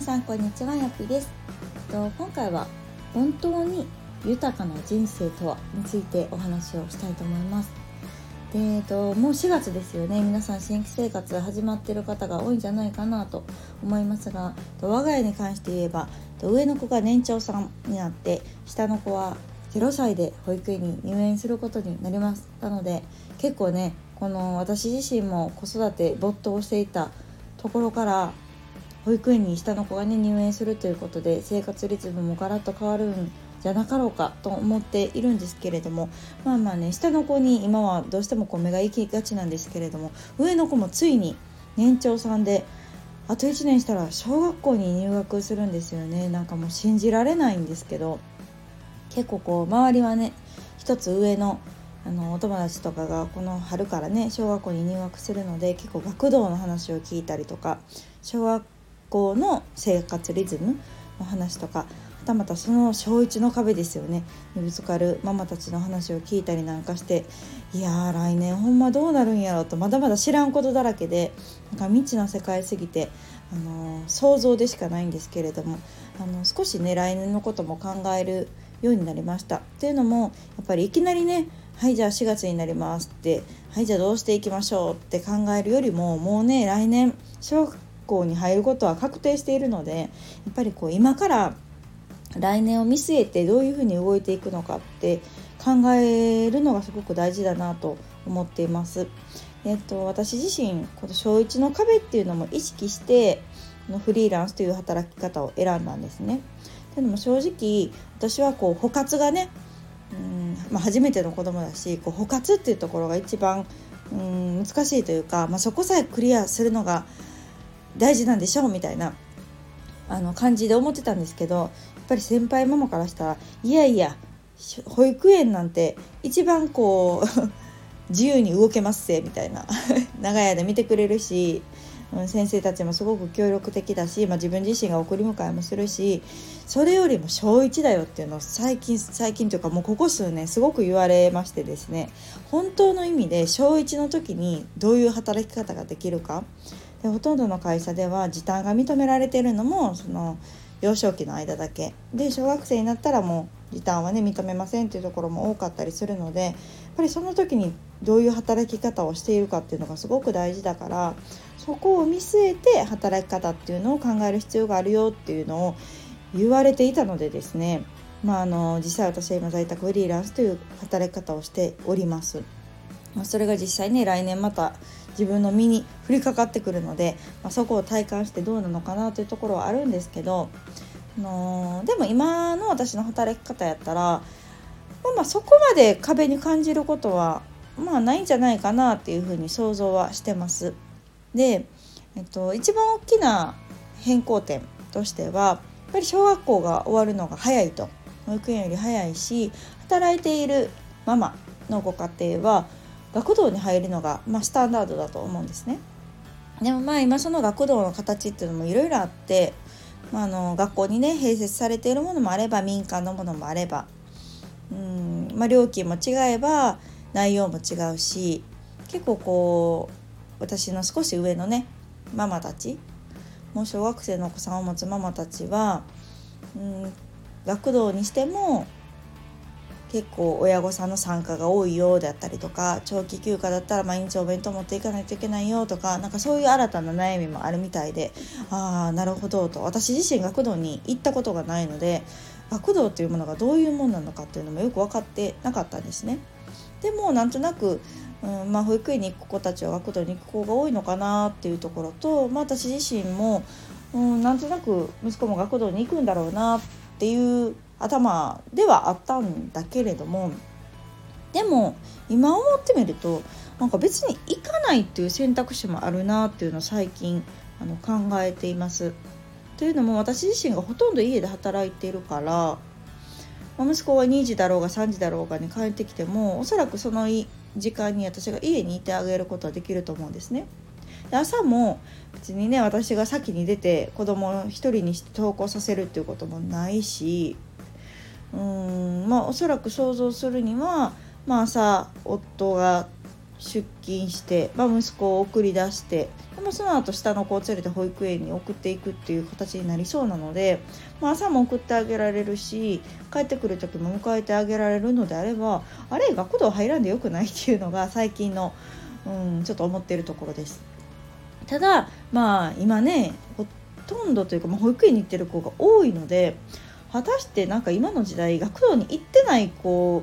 さんこんにちはやっぴです。と今回は本当に豊かな人生とはについてお話をしたいと思います。で、えっと、もう4月ですよね。皆さん新規生活始まってる方が多いんじゃないかなと思いますが我が家に関して言えば上の子が年長さんになって下の子は0歳で保育園に入園することになります。なので結構ねこの私自身も子育て没頭していたところから保育園に下の子がね入園するということで生活リズムもガラッと変わるんじゃなかろうかと思っているんですけれどもまあまあね下の子に今はどうしてもこう目が行きがちなんですけれども上の子もついに年長さんであと1年したら小学校に入学するんですよね。なんかもう信じられないんですけど結構こう周りはね一つ上のあのお友達とかがこの春からね小学校に入学するので結構学童の話を聞いたりとか小学校校の生活リズムの話とかはたまたその小1の壁ですよねにぶつかるママたちの話を聞いたりなんかしていやー来年ほんまどうなるんやろうとまだまだ知らんことだらけでなんか未知の世界すぎて、あのー、想像でしかないんですけれどもあの少しね来年のことも考えるようになりました。っていうのもやっぱりいきなりねはいじゃあ4月になりますってはいじゃあどうしていきましょうって考えるよりももうね来年小学校に入ることは確定しているのでやっぱりこう今から来年を見据えてどういうふうに動いていくのかって考えるのがすごく大事だなと思っています。えっと、私自身この小1の壁っていうのも意識してのフリーランスという働き方を選んだんですね。でも正直私はこう補活がねうんまあ、初めての子供だしこう補活っていうところが一番うん難しいというか、まあ、そこさえクリアするのが大事なんでしょうみたいなあの感じで思ってたんですけどやっぱり先輩ママからしたらいやいや保育園なんて一番こう 自由に動けますせみたいな 長い間見てくれるしうん先生たちもすごく協力的だし、まあ、自分自身が送り迎えもするしそれよりも小1だよっていうのを最近最近というかもうここ数年すごく言われましてですね本当の意味で小1の時にどういう働き方ができるかでほとんどの会社では時短が認められてるのもその幼少期の間だけで小学生になったらもう時短はね認めませんっていうところも多かったりするのでやっぱりその時にどういう働き方をしているかっていうのがすごく大事だからそこを見据えて働き方っていうのを考える必要があるよっていうのを言われていたのでですねまあ、あの実際私は今在宅フリーランスという働き方をしております。それが実際ね来年また自分の身に降りかかってくるので、まあ、そこを体感してどうなのかなというところはあるんですけど、あのー、でも今の私の働き方やったら、まあ、まあそこまで壁に感じることはまあないんじゃないかなっていうふうに想像はしてます。で、えっと、一番大きな変更点としてはやっぱり小学校が終わるのが早いと保育園より早いし働いているママのご家庭は学童に入るのが、まあ、スタンダードだと思うんですね。でもまあ今その学童の形っていうのもいろいろあって、まあ、あの学校にね併設されているものもあれば民間のものもあればうん、まあ、料金も違えば内容も違うし結構こう私の少し上のねママたちもう小学生のお子さんを持つママたちは、うん、学童にしても結構親御さんの参加が多いようだったりとか長期休暇だったら毎日お弁当持っていかないといけないよとかなんかそういう新たな悩みもあるみたいでああなるほどと私自身学童に行ったことがないので学童っていうものがどういうものなのかっていうのもよく分かってなかったんですね。でもなんとなくうんまあ、保育園に行く子たちは学童に行く子が多いのかなっていうところと、まあ、私自身も、うん、なんとなく息子も学童に行くんだろうなっていう頭ではあったんだけれどもでも今思ってみるとなんか別に行かないっていう選択肢もあるなっていうのを最近あの考えています。というのも私自身がほとんど家で働いているから息子は2時だろうが3時だろうがに帰ってきてもおそらくその時間に私が家にいてあげることはできると思うんですね。で朝も別にね私が先に出て子供を一人にして登校させるっていうこともないしうんまあおそらく想像するには、まあ、朝夫が出勤して、まあ、息子を送り出してでもその後下の子を連れて保育園に送っていくっていう形になりそうなので、まあ、朝も送ってあげられるし帰ってくる時も迎えてあげられるのであればあれ学童入らんでよくないっていうのが最近の、うん、ちょっと思ってるところです。ただまあ今ねほとんどというか、まあ、保育園に行ってる子が多いので果たしてなんか今の時代学童に行ってない子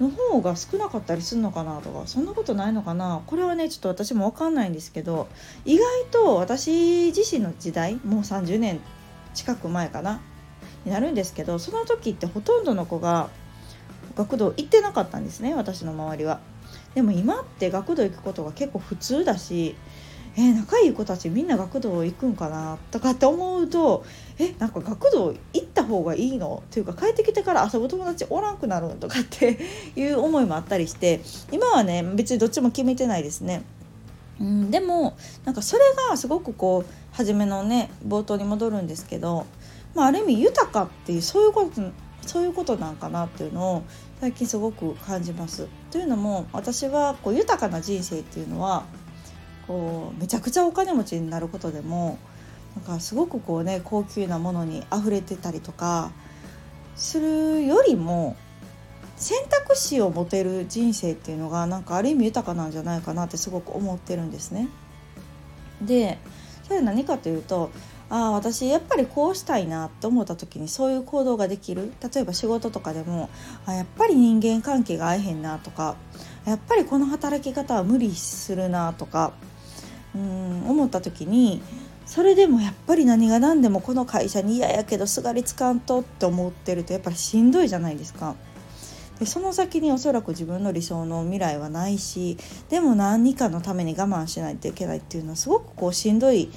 の方が少なかったりするのかなとかそんなことないのかな？これはねちょっと私も分かんないんですけど意外と私自身の時代もう30年近く前かな？になるんですけどその時ってほとんどの子が学童行ってなかったんですね私の周りは。でも今って学童行くことが結構普通だしえー、仲いい子たちみんな学童行くんかなとかって思うとえなんか学童行った方がいいのっていうか帰ってきてから遊ぶ友達おらんくなるんとかって いう思いもあったりして今はね別にどっちも決めてないですね。うん、でもなんかそれがすごくこう初めのね冒頭に戻るんですけど、まあ、ある意味豊かっていうそういうことそういうことなんかなっていうのを最近すごく感じます。というのも私はこう豊かな人生っていうのはこうめちゃくちゃお金持ちになることでもなんかすごくこうね高級なものに溢れてたりとかするよりも選択肢を持てる人生っていうのがなんかある意味豊かなんじゃないかなってすごく思ってるんですね。でそれは何かというとああ私やっぱりこうしたいなって思った時にそういう行動ができる例えば仕事とかでもあやっぱり人間関係が合えへんなとかやっぱりこの働き方は無理するなとかうん思った時にそれでもやっぱり何が何でもこの会社に嫌やけどすがりつかんとって思ってるとやっぱりしんどいじゃないですか。でその先におそらく自分の理想の未来はないしでも何かのために我慢しないといけないっていうのはすごくこうしんどい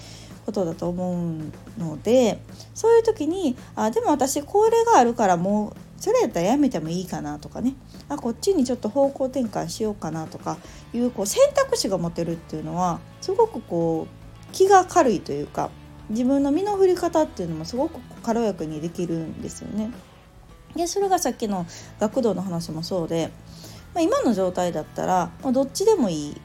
ことだと思うのでそういう時にあでも私これがあるからもうそれやったらやめてもいいかなとかねあこっちにちょっと方向転換しようかなとかいうこう選択肢が持てるっていうのはすごくこう気が軽いというか自分の身の振り方っていうのもすごく軽やかにできるんですよね。でそれがさっきの学童の話もそうで、まあ、今の状態だったら、まあ、どっちでもいい、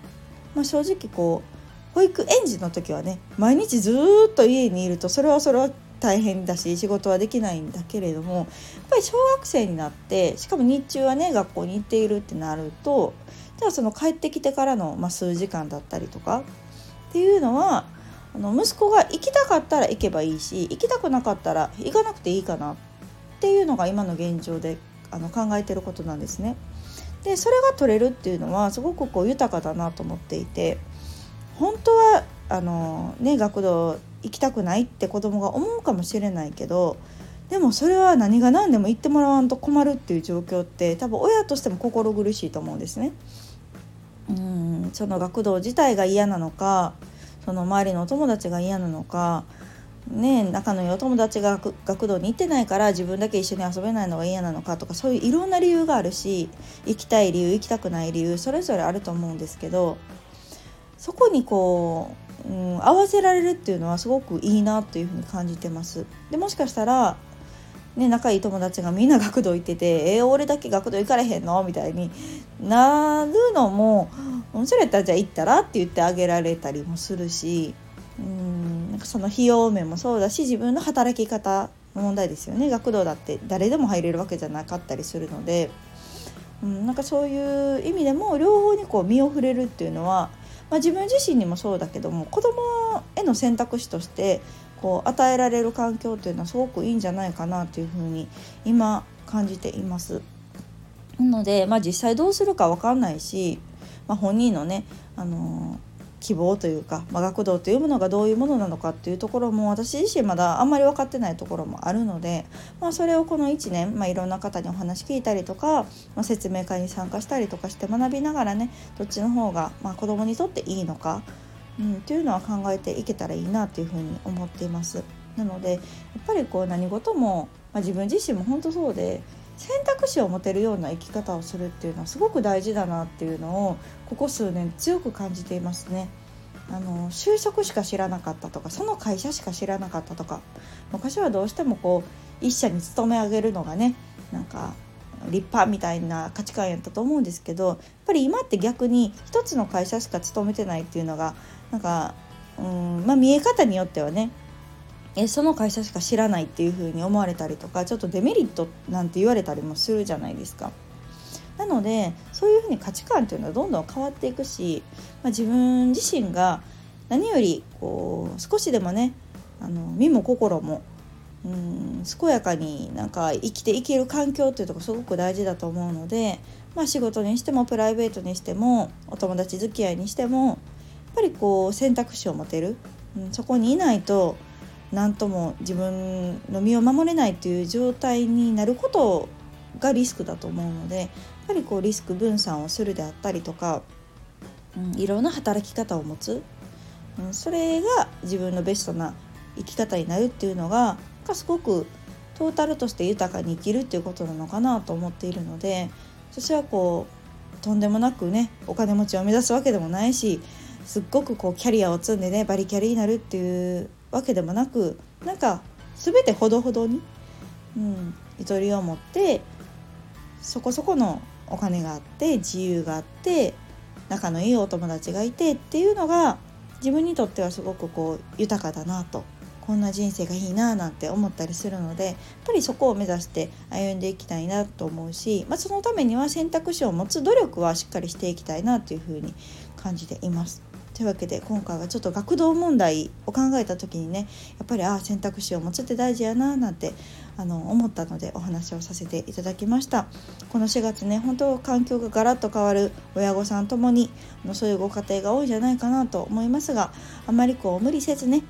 まあ、正直こう保育園児の時はね毎日ずっと家にいるとそれはそれは大変だし仕事はできないんだけれどもやっぱり小学生になってしかも日中はね学校に行っているってなるとじゃあその帰ってきてからの、まあ、数時間だったりとかっていうのはあの息子が行きたかったら行けばいいし行きたくなかったら行かなくていいかなっていうのが今の現状であの考えてることなんですね。でそれが取れるっていうのはすごくこう豊かだなと思っていて本当はあの、ね、学童行きたくないって子供が思うかもしれないけどでもそれは何が何でも言ってもらわんと困るっていう状況って多分親としても心苦しいと思うんですね。うんその学童自体が嫌なのかその周りのお友達が嫌なのか、ね、仲のいいお友達が学童に行ってないから自分だけ一緒に遊べないのが嫌なのかとかそういういろんな理由があるし行きたい理由行きたくない理由それぞれあると思うんですけどそこにこううん、合わせられるっていうのはすごくいいなというふうに感じてます。でもしかしたらね、仲いい友達がみんな学童行ってて「えー、俺だけ学童行かれへんの?」みたいになるのも「それやったらじゃあ行ったら?」って言ってあげられたりもするしうんなんかその費用面もそうだし自分の働き方の問題ですよね学童だって誰でも入れるわけじゃなかったりするので、うん、なんかそういう意味でも両方にこう身を触れるっていうのはまあ、自分自身にもそうだけども子どもへの選択肢としてこう与えられる環境というのはすごくいいんじゃないかなというふうに今感じています。なので、まあ、実際どうするか分かんないし、まあ、本人のね、あのー希望というか、まあ、学童というものがどういうものなのかっていうところも私自身まだあんまり分かってないところもあるので、まあ、それをこの1年、まあ、いろんな方にお話聞いたりとか、まあ、説明会に参加したりとかして学びながらねどっちの方が、まあ、子どもにとっていいのか、うん、っていうのは考えていけたらいいなというふうに思っています。なのでやっぱりこう何事も、まあ、自分自身も本当そうで選択肢を持てるような生き方をするっていうのはすごく大事だなっていうのをここ数年強く感じていますね。あの就職しか知らなかったとかその会社しか知らなかったとか昔はどうしてもこう一社に勤め上げるのがねなんか立派みたいな価値観やったと思うんですけどやっぱり今って逆に一つの会社しか勤めてないっていうのがなんかうんまあ見え方によってはねえその会社しか知らないっていう風に思われたりとかちょっとデメリットなんて言われたりもするじゃないですか。なのでそういうふうに価値観っていうのはどんどん変わっていくし、まあ、自分自身が何よりこう少しでもねあの身も心もうん健やかになんか生きていける環境っていうとこすごく大事だと思うので、まあ、仕事にしてもプライベートにしてもお友達付き合いにしてもやっぱりこう選択肢を持てる、うん、そこにいないと何とも自分の身を守れないという状態になることがリスクだと思うのでやっぱりこうリスク分散をするであったりとか、うん、いろんな働き方を持つ、うん、それが自分のベストな生き方になるっていうのがすごくトータルとして豊かに生きるっていうことなのかなと思っているので私はこうとんでもなくねお金持ちを目指すわけでもないしすっごくこうキャリアを積んでねバリキャリになるっていうわけでもなくなんか全てほどほどに、うん、ゆとりを持ってそこそこのお金があって自由があって仲のいいお友達がいてっていうのが自分にとってはすごくこう豊かだなとこんな人生がいいななんて思ったりするのでやっぱりそこを目指して歩んでいきたいなと思うし、まあ、そのためには選択肢を持つ努力はしっかりしていきたいなというふうに感じています。というわけで今回はちょっと学童問題を考えた時にねやっぱりああ選択肢を持つって大事やななんてあの思ったのでお話をさせていただきました。この4月ね本当環境がガラッと変わる親御さんともにのそういうご家庭が多いんじゃないかなと思いますがあまりこう無理せずね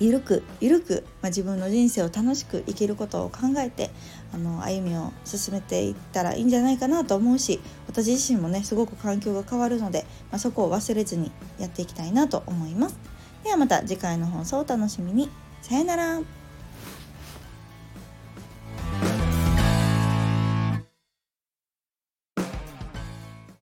ゆるくゆるく、まあ、自分の人生を楽しく生きることを考えてあの歩みを進めていったらいいんじゃないかなと思うし私自身もねすごく環境が変わるので、まあ、そこを忘れずにやっていきたいなと思います。ではまた次回の放送をお楽しみに。さよなら。